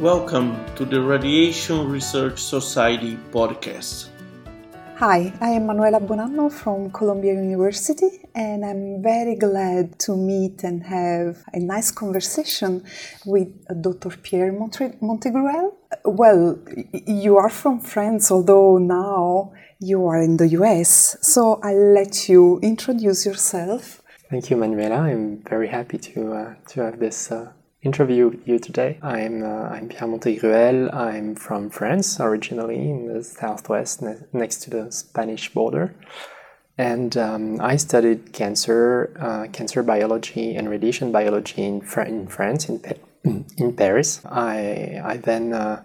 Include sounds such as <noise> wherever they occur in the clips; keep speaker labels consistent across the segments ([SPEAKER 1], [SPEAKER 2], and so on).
[SPEAKER 1] Welcome to the Radiation Research Society podcast.
[SPEAKER 2] Hi, I am Manuela Bonanno from Columbia University, and I'm very glad to meet and have a nice conversation with Dr. Pierre Monte- Montay-Gruel. Well, you are from France, although now you are in the US, so I'll let you introduce yourself.
[SPEAKER 3] Thank you, Manuela. I'm very happy to, uh, to have this uh, interview you today. I'm, uh, I'm Pierre Montay-Gruel. I'm from France, originally in the southwest, ne- next to the Spanish border. And um, I studied cancer, uh, cancer biology and radiation biology in, in France, in, pa- <clears throat> in Paris. I, I then, uh,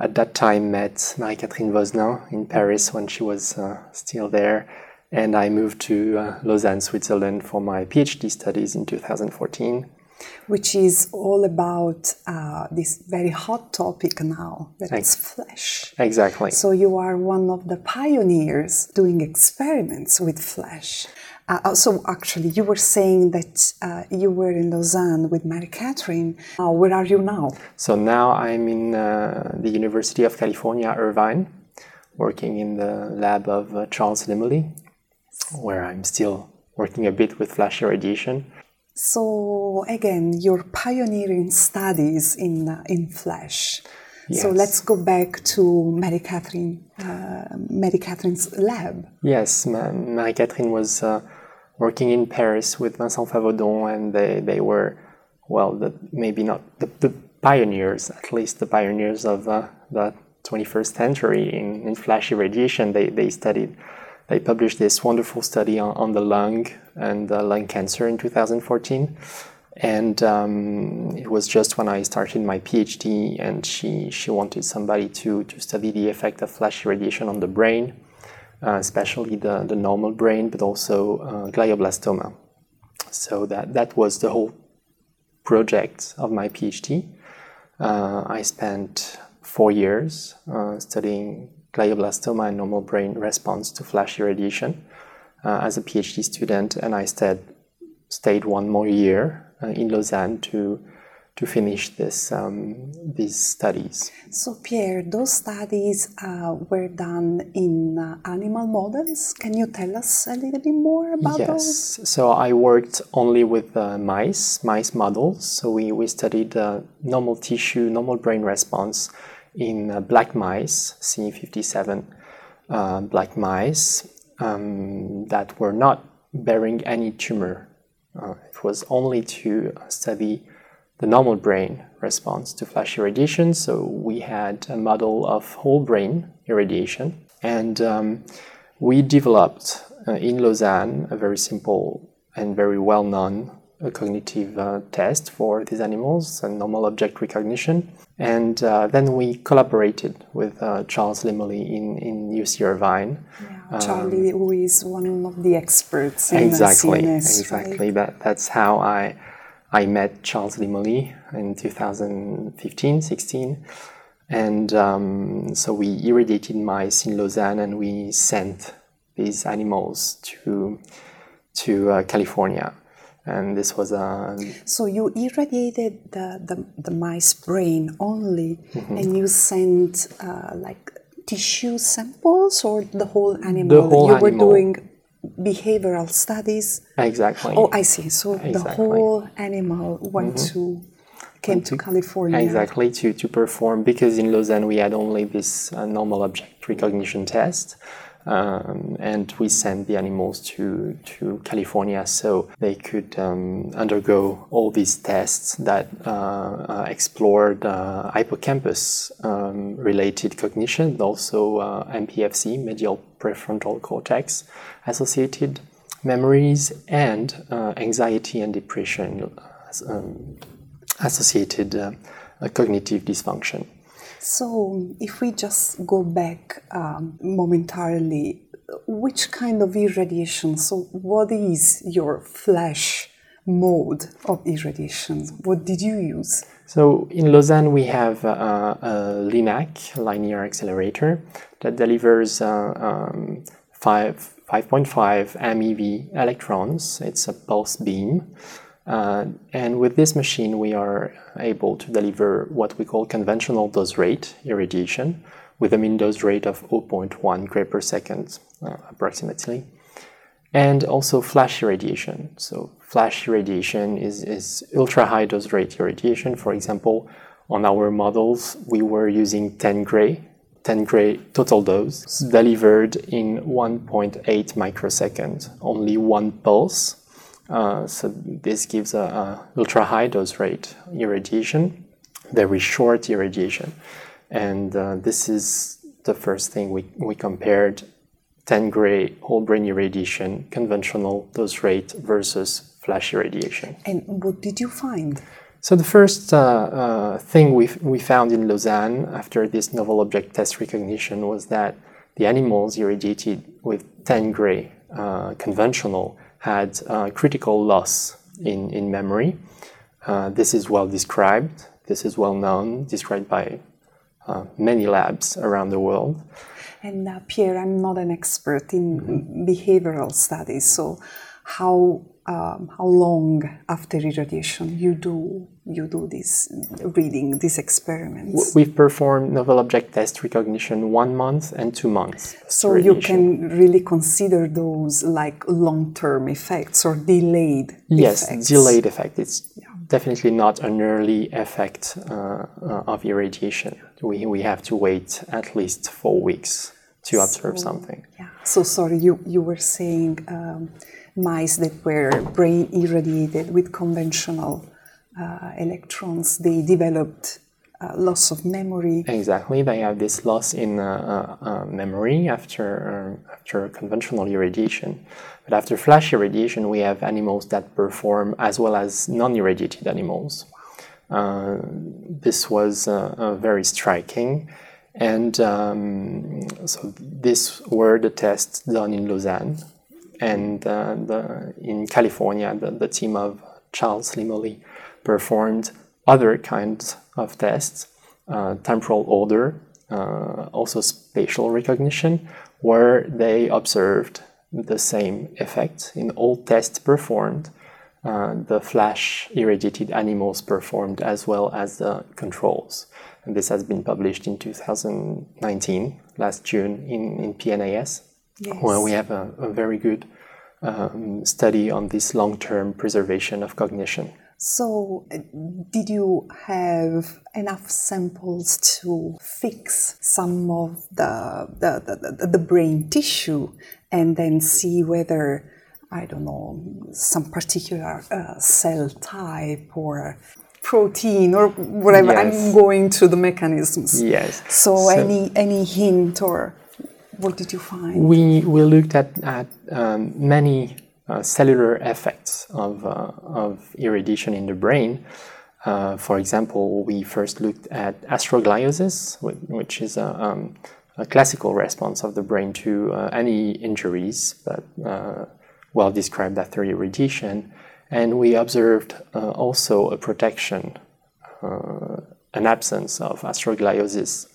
[SPEAKER 3] at that time, met Marie-Catherine Vozenin in Paris when she was uh, still there. And I moved to uh, Lausanne, Switzerland for my PhD studies in 2014
[SPEAKER 2] which is all about uh, this very hot topic now that is flash.
[SPEAKER 3] Exactly.
[SPEAKER 2] So you are one of the pioneers doing experiments with flash. Uh, so actually, you were saying that uh, you were in Lausanne with Marie-Catherine. Uh, where are you now?
[SPEAKER 3] So now I'm in uh, the University of California, Irvine, working in the lab of uh, Charles Limoli, where I'm still working a bit with flash irradiation.
[SPEAKER 2] So again, you're pioneering studies in uh, in flash. So let's go back to Marie-Catherine, uh, Marie-Catherine's lab.
[SPEAKER 3] Yes, Ma- Marie-Catherine was uh, working in Paris with Vincent Favaudon, and they, they were, well, the, maybe not the, the pioneers, at least the pioneers of uh, the 21st century in, in flash irradiation. They, they studied, they published this wonderful study on, on the lung and uh, lung cancer in 2014. And um, it was just when I started my PhD, and she, she wanted somebody to, to study the effect of flash irradiation on the brain uh, especially the, the normal brain, but also uh, glioblastoma. So that, that was the whole project of my PhD. Uh, I spent four years uh, studying glioblastoma and normal brain response to flash irradiation uh, as a PhD student, and I stayed, stayed one more year uh, in Lausanne to, to finish this, um, these studies.
[SPEAKER 2] So, Pierre, those studies uh, were done in uh, animal models. Can you tell us a little bit more about those?
[SPEAKER 3] Yes. So I worked only with uh, mice, mice models. So we, we studied uh, normal tissue, normal brain response in uh, black mice, C57 uh, black mice um, that were not bearing any tumor. Uh, it was only to study the normal brain response to flash irradiation. So we had a model of whole brain irradiation, and um, we developed uh, in Lausanne a very simple and very well known uh, cognitive uh, test for these animals and novel object recognition. And uh, then we collaborated with uh, Charles Limoli in, in UC Irvine.
[SPEAKER 2] Yeah, Charlie, who is one of the experts in
[SPEAKER 3] Exactly,
[SPEAKER 2] CNS,
[SPEAKER 3] exactly.
[SPEAKER 2] right?
[SPEAKER 3] That, that's how I, I met Charles Limoli in 2015 16. And um, so we irradiated mice in Lausanne and we sent these animals to, to uh, California. And this was a
[SPEAKER 2] So you irradiated the, the, the mice brain only,
[SPEAKER 3] Mm-hmm.
[SPEAKER 2] and you sent uh, like tissue samples or the whole animal.
[SPEAKER 3] The whole
[SPEAKER 2] you were doing behavioral studies.
[SPEAKER 3] exactly.
[SPEAKER 2] Oh, I see. So the
[SPEAKER 3] Exactly. Mm-hmm.
[SPEAKER 2] whole animal went to came to California.
[SPEAKER 3] Exactly to, to perform because in Lausanne we had only this uh, novel object recognition test, um, and we sent the animals to to California so they could um, undergo all these tests that uh, uh, explored uh, hippocampus um, related cognition, also uh, MPFC, medial prefrontal cortex associated memories, and uh, anxiety and depression. Um, associated uh, cognitive dysfunction.
[SPEAKER 2] So if we just go back um, momentarily, which kind of irradiation? So what is your flash mode of irradiation? What did you use?
[SPEAKER 3] So in Lausanne, we have uh, a LINAC, linear accelerator, that delivers uh, um, five, 5.5 MeV electrons. It's a pulse beam. Uh, and with this machine, we are able to deliver what we call conventional dose rate irradiation with a mean dose rate of 0.1 gray per second, uh, approximately, and also flash irradiation. So, flash irradiation is, is ultra high dose rate irradiation. For example, on our models, we were using 10 gray 10 gray total dose delivered in 1.8 microsecond, only one pulse. Uh, so this gives a, a, ultra high dose rate irradiation, very short irradiation, and uh, this is the first thing we, we compared 10 gray whole brain irradiation conventional dose rate versus flash irradiation.
[SPEAKER 2] And what did you find?
[SPEAKER 3] So the first uh, uh, thing we, we found in Lausanne after this novel object test recognition was that the animals irradiated with 10 gray uh, conventional had uh, critical loss in, in memory. Uh, this is well described. This is well known, described by uh, many labs around the world.
[SPEAKER 2] And Pierre, I'm not an expert in mm-hmm. behavioral studies, so how um, how long after irradiation you do you do this reading these experiments?
[SPEAKER 3] We've performed novel object test recognition one month and two months
[SPEAKER 2] so you can really consider those like long-term effects or delayed
[SPEAKER 3] yes
[SPEAKER 2] effects.
[SPEAKER 3] delayed effect. It's yeah. definitely not an early effect uh, uh, of irradiation. We, we have to wait at least four weeks to so, observe something.
[SPEAKER 2] yeah. So sorry you, you were saying um, mice that were brain irradiated with conventional uh, electrons, they developed uh, loss of memory.
[SPEAKER 3] Exactly, they have this loss in uh, uh, uh memory after uh, after conventional irradiation. But after flash irradiation, we have animals that perform as well as non-irradiated animals. this was very striking. And um, so these were the tests done in Lausanne and uh, the, in California, the, the, team of Charles Limoli performed other kinds of tests, uh, temporal order, uh, also spatial recognition, where they observed the same effect in all tests performed. Uh, the flash irradiated animals performed as well as the controls. And this has been published in 2019, last June, in, in PNAS yes. where we have a, a very good um, study on this long-term preservation of cognition.
[SPEAKER 2] So, uh, did you have enough samples to fix some of the, the, the, the, brain tissue and then see whether, I don't know, some particular uh, cell type or protein or whatever? Yes. I'm going to the mechanisms.
[SPEAKER 3] Yes.
[SPEAKER 2] So, so any, any hint or what did you find?
[SPEAKER 3] We, we looked at, at um, many uh, cellular effects of, uh, of irradiation in the brain. Uh, for example, we first looked at astrogliosis, which is a, um, a classical response of the brain to uh, any injuries, but uh, well described after irradiation. And we observed uh, also a protection, an absence of astrogliosis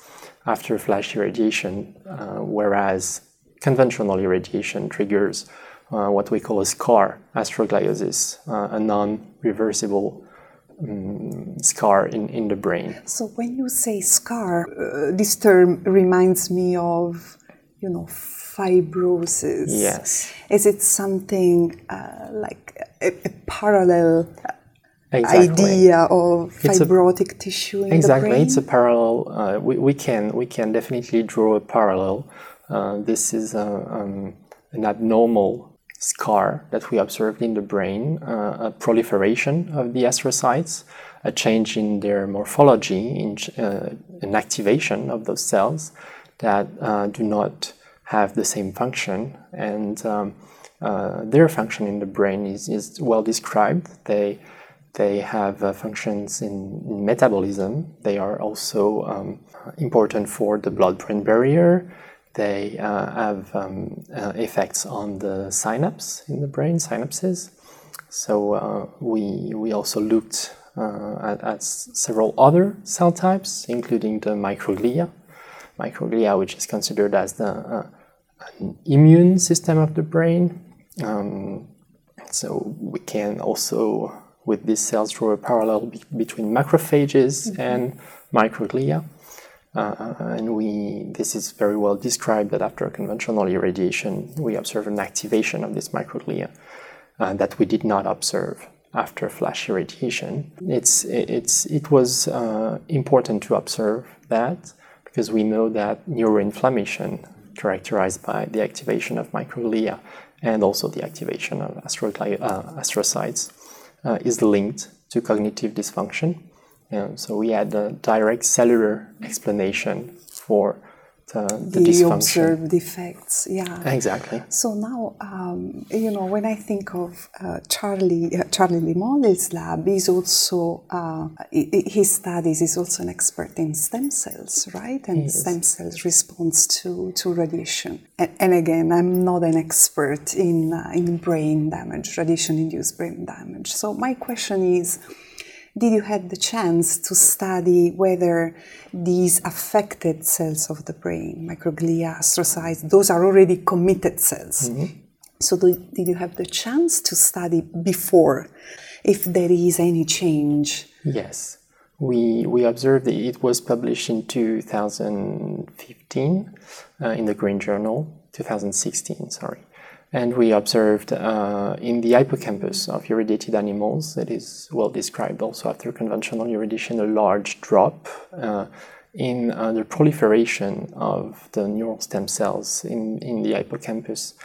[SPEAKER 3] after flash irradiation, uh, whereas conventional irradiation triggers uh, what we call a scar astrogliosis, uh, a non-reversible um, scar in, in the brain.
[SPEAKER 2] So when you say scar, uh, this term reminds me of, you know, fibrosis.
[SPEAKER 3] Yes.
[SPEAKER 2] Is it something uh, like a, a parallel
[SPEAKER 3] exactly.
[SPEAKER 2] idea of fibrotic a, tissue in
[SPEAKER 3] exactly.
[SPEAKER 2] the brain?
[SPEAKER 3] It's a parallel. Uh, we, we can we can definitely draw a parallel. Uh, this is a, um, an abnormal scar that we observed in the brain, uh, a proliferation of the astrocytes, a change in their morphology, in, uh, an activation of those cells that uh, do not have the same function, and um, uh, their function in the brain is, is well described. They they have uh, functions in, metabolism. They are also um, important for the blood-brain barrier. They uh, have um, uh, effects on the synapse in the brain, synapses. So uh, we we also looked uh, at, at, several other cell types, including the microglia, microglia, which is considered as the uh, immune system of the brain. Um, so we can also with these cells draw a parallel be- between macrophages mm-hmm. and microglia. Uh, and we, this is very well described that after conventional irradiation, we observe an activation of this microglia uh, that we did not observe after flash irradiation. It's, it's, it was uh, important to observe that because we know that neuroinflammation characterized by the activation of microglia and also the activation of uh, astrocytes uh, is linked to cognitive dysfunction. so we had a direct cellular explanation for the, the, the
[SPEAKER 2] observed effects. Yeah,
[SPEAKER 3] exactly.
[SPEAKER 2] So now, um, you know, when I think of uh, Charlie uh, Charlie lab, he's also uh, his studies. He's also an expert in stem cells, right? And stem cells response to to radiation. And, and again, I'm not an expert in uh, in brain damage, radiation-induced brain damage. So my question is did you have the chance to study whether these affected cells of the brain, microglia, astrocytes, those are already committed cells? Mm-hmm. So, do, did you have the chance to study before if there is any change?
[SPEAKER 3] Yes. We, we observed it was published in 2015 uh, in the Green Journal, 2016, sorry. And we observed uh, in the hippocampus of irradiated animals, that is well described also after conventional irradiation, a large drop uh, in uh, the proliferation of the neural stem cells in, in the hippocampus.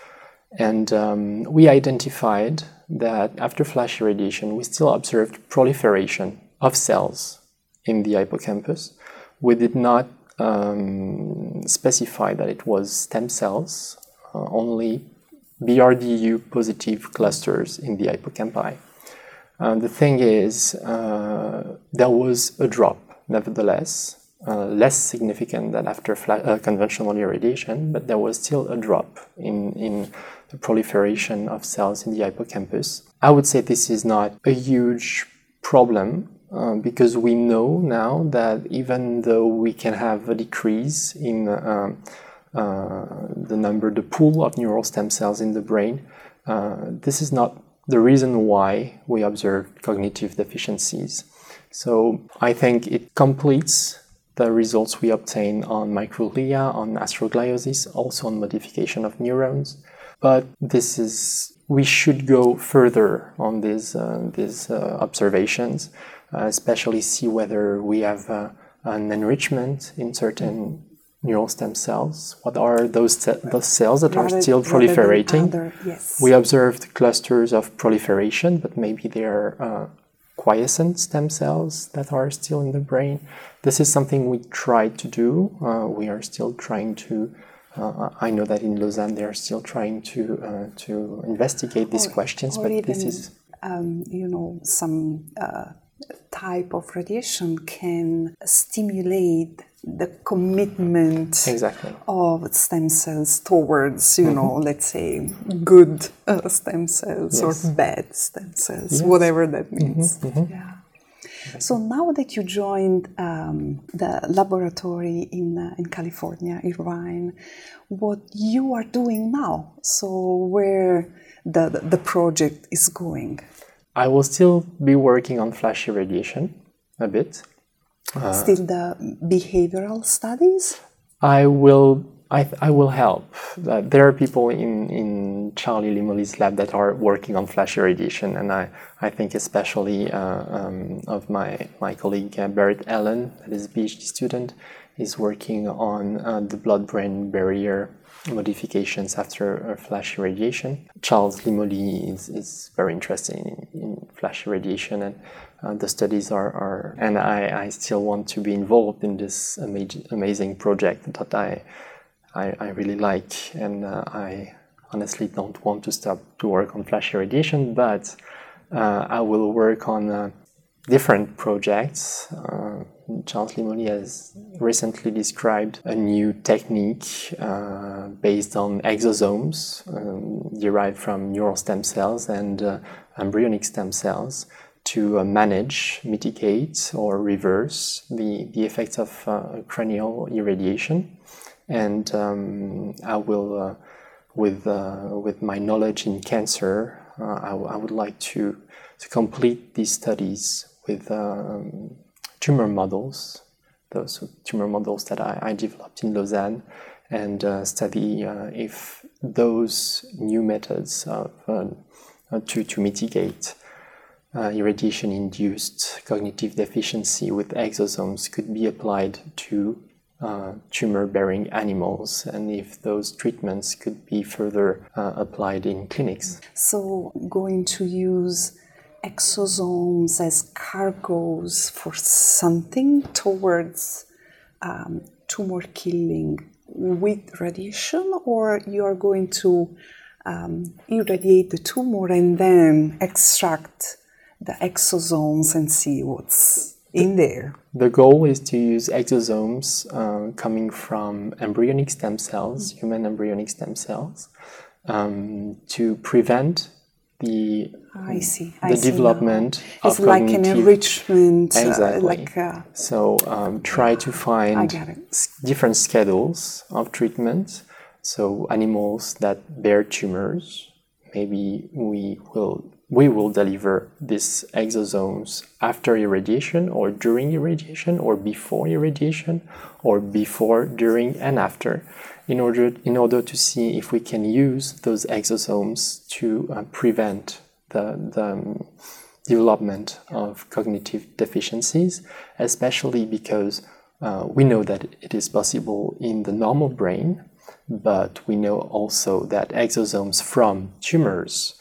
[SPEAKER 3] And um, we identified that after flash irradiation, we still observed proliferation of cells in the hippocampus. We did not um, specify that it was stem cells, uh, only BRDU positive clusters in the hippocampi. Uh, the thing is, uh, there was a drop, nevertheless, uh, less significant than after uh, conventional irradiation, but there was still a drop in, in the proliferation of cells in the hippocampus. I would say this is not a huge problem uh, because we know now that even though we can have a decrease in uh, the number, the pool of neural stem cells in the brain. Uh, this is not the reason why we observe cognitive deficiencies. So I think it completes the results we obtain on microglia, on astrogliosis, also on modification of neurons. But this is we should go further on these uh, these uh, observations, uh, especially see whether we have uh, an enrichment in certain neural stem cells. What are those, those cells that rather, are still proliferating? Other,
[SPEAKER 2] yes.
[SPEAKER 3] We observed clusters of proliferation, but maybe they are uh, quiescent stem cells that are still in the brain. This is something we tried to do. Uh, we are still trying to. Uh, I know that in Lausanne they are still trying to uh, to investigate these or, questions,
[SPEAKER 2] or
[SPEAKER 3] but
[SPEAKER 2] even,
[SPEAKER 3] this is
[SPEAKER 2] um, you know some uh, type of radiation can stimulate the commitment
[SPEAKER 3] exactly.
[SPEAKER 2] of stem cells towards, you mm-hmm. know, let's say good uh, stem cells yes. or bad stem cells, yes. whatever that mm-hmm. means. Mm-hmm. Yeah. So now that you joined um, the laboratory in uh, in California, Irvine, what you are doing now? So where the the project is going?
[SPEAKER 3] I will still be working on flash irradiation a bit.
[SPEAKER 2] Uh, Still the behavioral studies?
[SPEAKER 3] I will. I, I will help. Uh, there are people in, in Charlie Limoli's lab that are working on flash irradiation, and I, I think especially uh, um, of my, my colleague uh, Barrett Allen, that is a PhD student, is working on uh, the blood-brain barrier modifications after flash irradiation. Charles Limoli is, is very interested in, in flash irradiation and uh, the studies are, are and I, I still want to be involved in this ama- amazing project that I, I, I really like and uh, I honestly don't want to stop to work on flash irradiation but uh, I will work on uh, different projects. Uh, Charles Limoli has recently described a new technique uh, based on exosomes um, derived from neural stem cells and uh, embryonic stem cells to uh, manage, mitigate, or reverse the, the effects of uh, cranial irradiation. And um, I will, uh, with, with my knowledge in cancer, I, w- I would like to to complete these studies with um, tumor models, those tumor models that I, I developed in Lausanne, and uh, study uh, if those new methods of, uh, to, to mitigate uh, irradiation induced cognitive deficiency with exosomes could be applied to uh, tumor bearing animals and if those treatments could be further uh, applied in clinics.
[SPEAKER 2] So, going to use exosomes as cargoes for something towards um, tumor killing with radiation, or you are going to um, irradiate the tumor and then extract the exosomes and see what's in there.
[SPEAKER 3] The goal is to use exosomes uh, coming from embryonic stem cells, human embryonic stem cells, um, to prevent the
[SPEAKER 2] I see.
[SPEAKER 3] I the
[SPEAKER 2] see
[SPEAKER 3] development
[SPEAKER 2] now. It's like an enrichment.
[SPEAKER 3] Uh, exactly.
[SPEAKER 2] Uh, like a,
[SPEAKER 3] so um, try to find different schedules of treatment. So animals that bear tumors, maybe we will we will deliver these exosomes after irradiation or during irradiation or before irradiation or before, during, and after in order, in order to see if we can use those exosomes to uh, prevent the, the um, development of cognitive deficiencies, especially because uh, we know that it is possible in the normal brain, but we know also that exosomes from tumors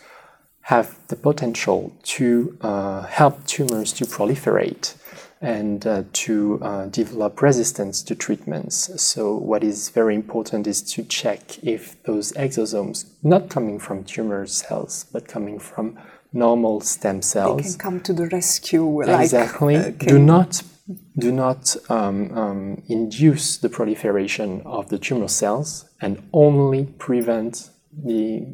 [SPEAKER 3] have the potential to uh, help tumors to proliferate and uh, to uh, develop resistance to treatments. So, what is very important is to check if those exosomes, not coming from tumor cells, but coming from normal stem cells,
[SPEAKER 2] they can come to the rescue.
[SPEAKER 3] Exactly. Like, do not do not um, um, induce the proliferation of the tumor cells and only prevent the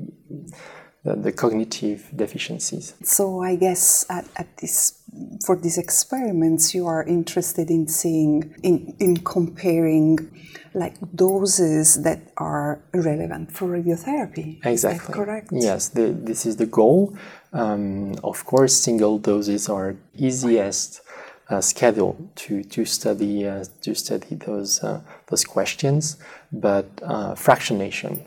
[SPEAKER 3] the, the cognitive deficiencies.
[SPEAKER 2] So I guess at, at this for these experiments you are interested in seeing in, in comparing like doses that are relevant for radiotherapy.
[SPEAKER 3] Exactly.
[SPEAKER 2] correct.
[SPEAKER 3] Yes, the, this is the goal. Um, of course, single doses are easiest uh, schedule to to study uh, to study those uh, those questions, but uh, fractionation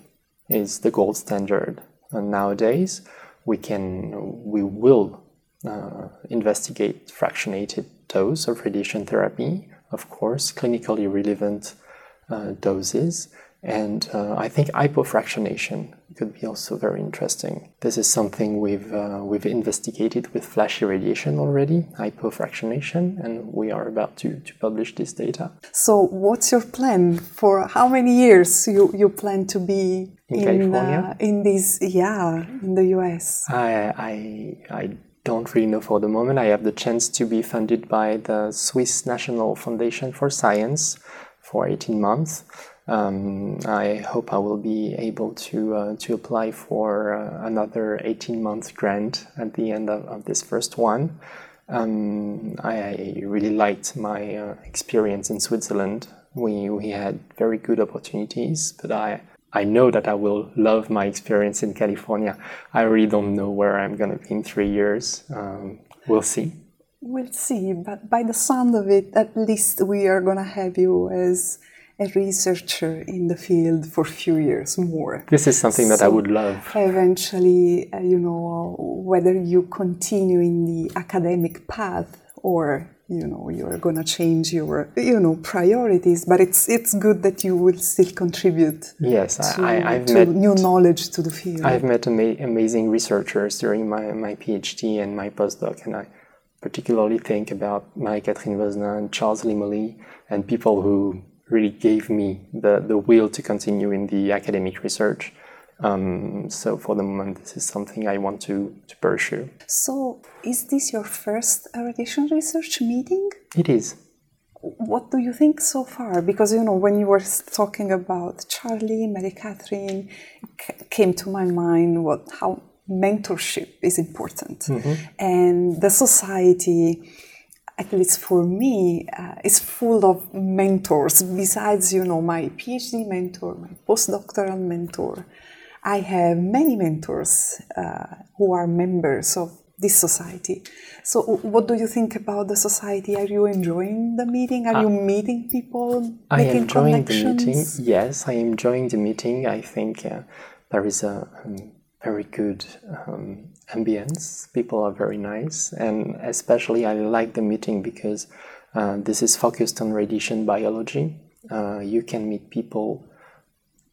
[SPEAKER 3] is the gold standard nowadays, we can we will uh, investigate fractionated dose of radiation therapy, of course, clinically relevant uh, doses, and uh, I think hypofractionation could be also very interesting. This is something we've uh, we've investigated with flash irradiation already, hypofractionation, and we are about to, to publish this data.
[SPEAKER 2] So, what's your plan for how many years you, you plan to be
[SPEAKER 3] in, in California?
[SPEAKER 2] Uh, in this, yeah, in the US?
[SPEAKER 3] I, I, I don't really know for the moment. I have the chance to be funded by the Swiss National Foundation for Science for 18 months. Um, I hope I will be able to uh, to apply for uh, another 18 month grant at the end of, of this first one. Um, I, really liked my uh, experience in Switzerland. We, we had very good opportunities, but I, I know that I will love my experience in California. I really don't know where I'm going to be in three years. Um, we'll see.
[SPEAKER 2] We'll see, but by the sound of it, at least we are going to have you as a researcher in the field for a few years more.
[SPEAKER 3] This is something that I would love.
[SPEAKER 2] Eventually, uh, you know, whether you continue in the academic path or you know you're gonna change your you know priorities but it's it's good that you will still contribute
[SPEAKER 3] yes
[SPEAKER 2] to,
[SPEAKER 3] I, have met
[SPEAKER 2] new knowledge to the field
[SPEAKER 3] i've met ama- amazing researchers during my, my phd and my postdoc and i particularly think about marie-catherine Vozenin and charles Limoli and people who really gave me the, the will to continue in the academic research. Um, so for the moment, this is something I want to, to pursue.
[SPEAKER 2] So, is this your first radiation research meeting?
[SPEAKER 3] It is.
[SPEAKER 2] What do you think so far? Because you know, when you were talking about Charlie, Marie-Catherine, came to my mind what how mentorship is important, mm-hmm. and the society at least for me, uh, is full of mentors. Besides, you know, my PhD mentor, my postdoctoral mentor, I have many mentors uh, who are members of this society. So, what do you think about the society? Are you enjoying the meeting? Are you meeting people?
[SPEAKER 3] I am
[SPEAKER 2] making
[SPEAKER 3] enjoying the meeting.
[SPEAKER 2] connections?
[SPEAKER 3] Yes, I am enjoying the meeting. I think uh, there is a um, very good um, ambience. People are very nice, and especially I like the meeting because uh, this is focused on radiation biology. Uh, you can meet people,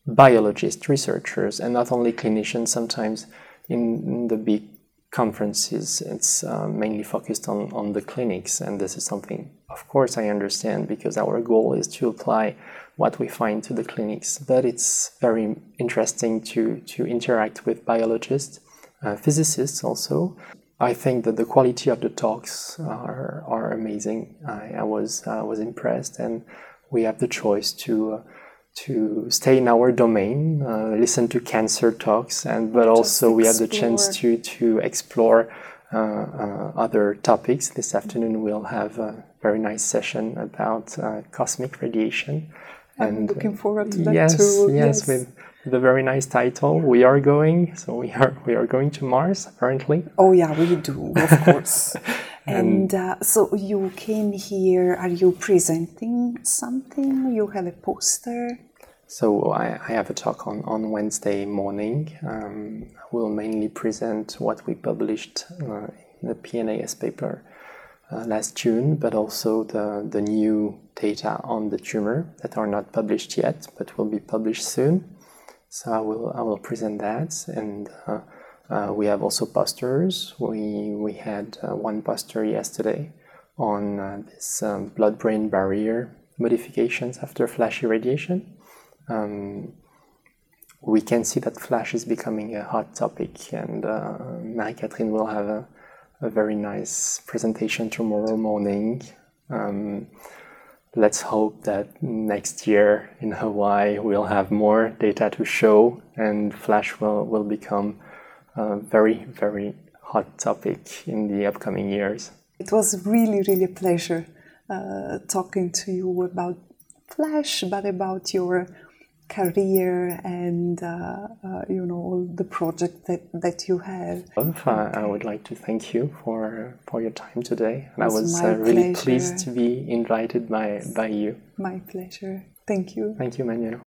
[SPEAKER 3] biologists, researchers, and not only clinicians. Sometimes in, the big conferences, it's uh, mainly focused on, on the clinics, and this is something, of course, I understand because our goal is to apply what we find to the clinics. But it's very interesting to, to interact with biologists, uh, physicists also. I think that the quality of the talks are, are amazing. I, I was I was impressed, and we have the choice to uh, to stay in our domain, uh, listen to cancer talks, and but also we have the chance to to explore uh, uh, other topics. This afternoon we'll have a very nice session about uh, cosmic radiation.
[SPEAKER 2] I'm looking forward to that
[SPEAKER 3] yes,
[SPEAKER 2] too.
[SPEAKER 3] Yes, with the very nice title. We are going, so we are we are going to Mars apparently.
[SPEAKER 2] Oh yeah, we do, of course. <laughs> and uh, so you came here. Are you presenting something? You have a poster.
[SPEAKER 3] So I, I have a talk on, on Wednesday morning. Um, I will mainly present what we published uh, in the PNAS paper uh, last June, but also the, the new data on the tumor that are not published yet, but will be published soon. So I will I will present that, and uh, uh, we have also posters. We we had uh, one poster yesterday on uh, this um, blood-brain barrier modifications after flash irradiation. Um, we can see that flash is becoming a hot topic, and uh, Marie-Catherine will have a, a very nice presentation tomorrow morning. Um, let's hope that next year in Hawaii we'll have more data to show and Flash will, will become a very, very hot topic in the upcoming years.
[SPEAKER 2] It was really, really a pleasure uh, talking to you about Flash, but about your career and uh, uh, you know all the project that, that you have.
[SPEAKER 3] Uh, I would like to thank you for for your time today, and I
[SPEAKER 2] was
[SPEAKER 3] was uh, really pleased to be invited by by you.
[SPEAKER 2] My pleasure. Thank you.
[SPEAKER 3] Thank you, Manuel.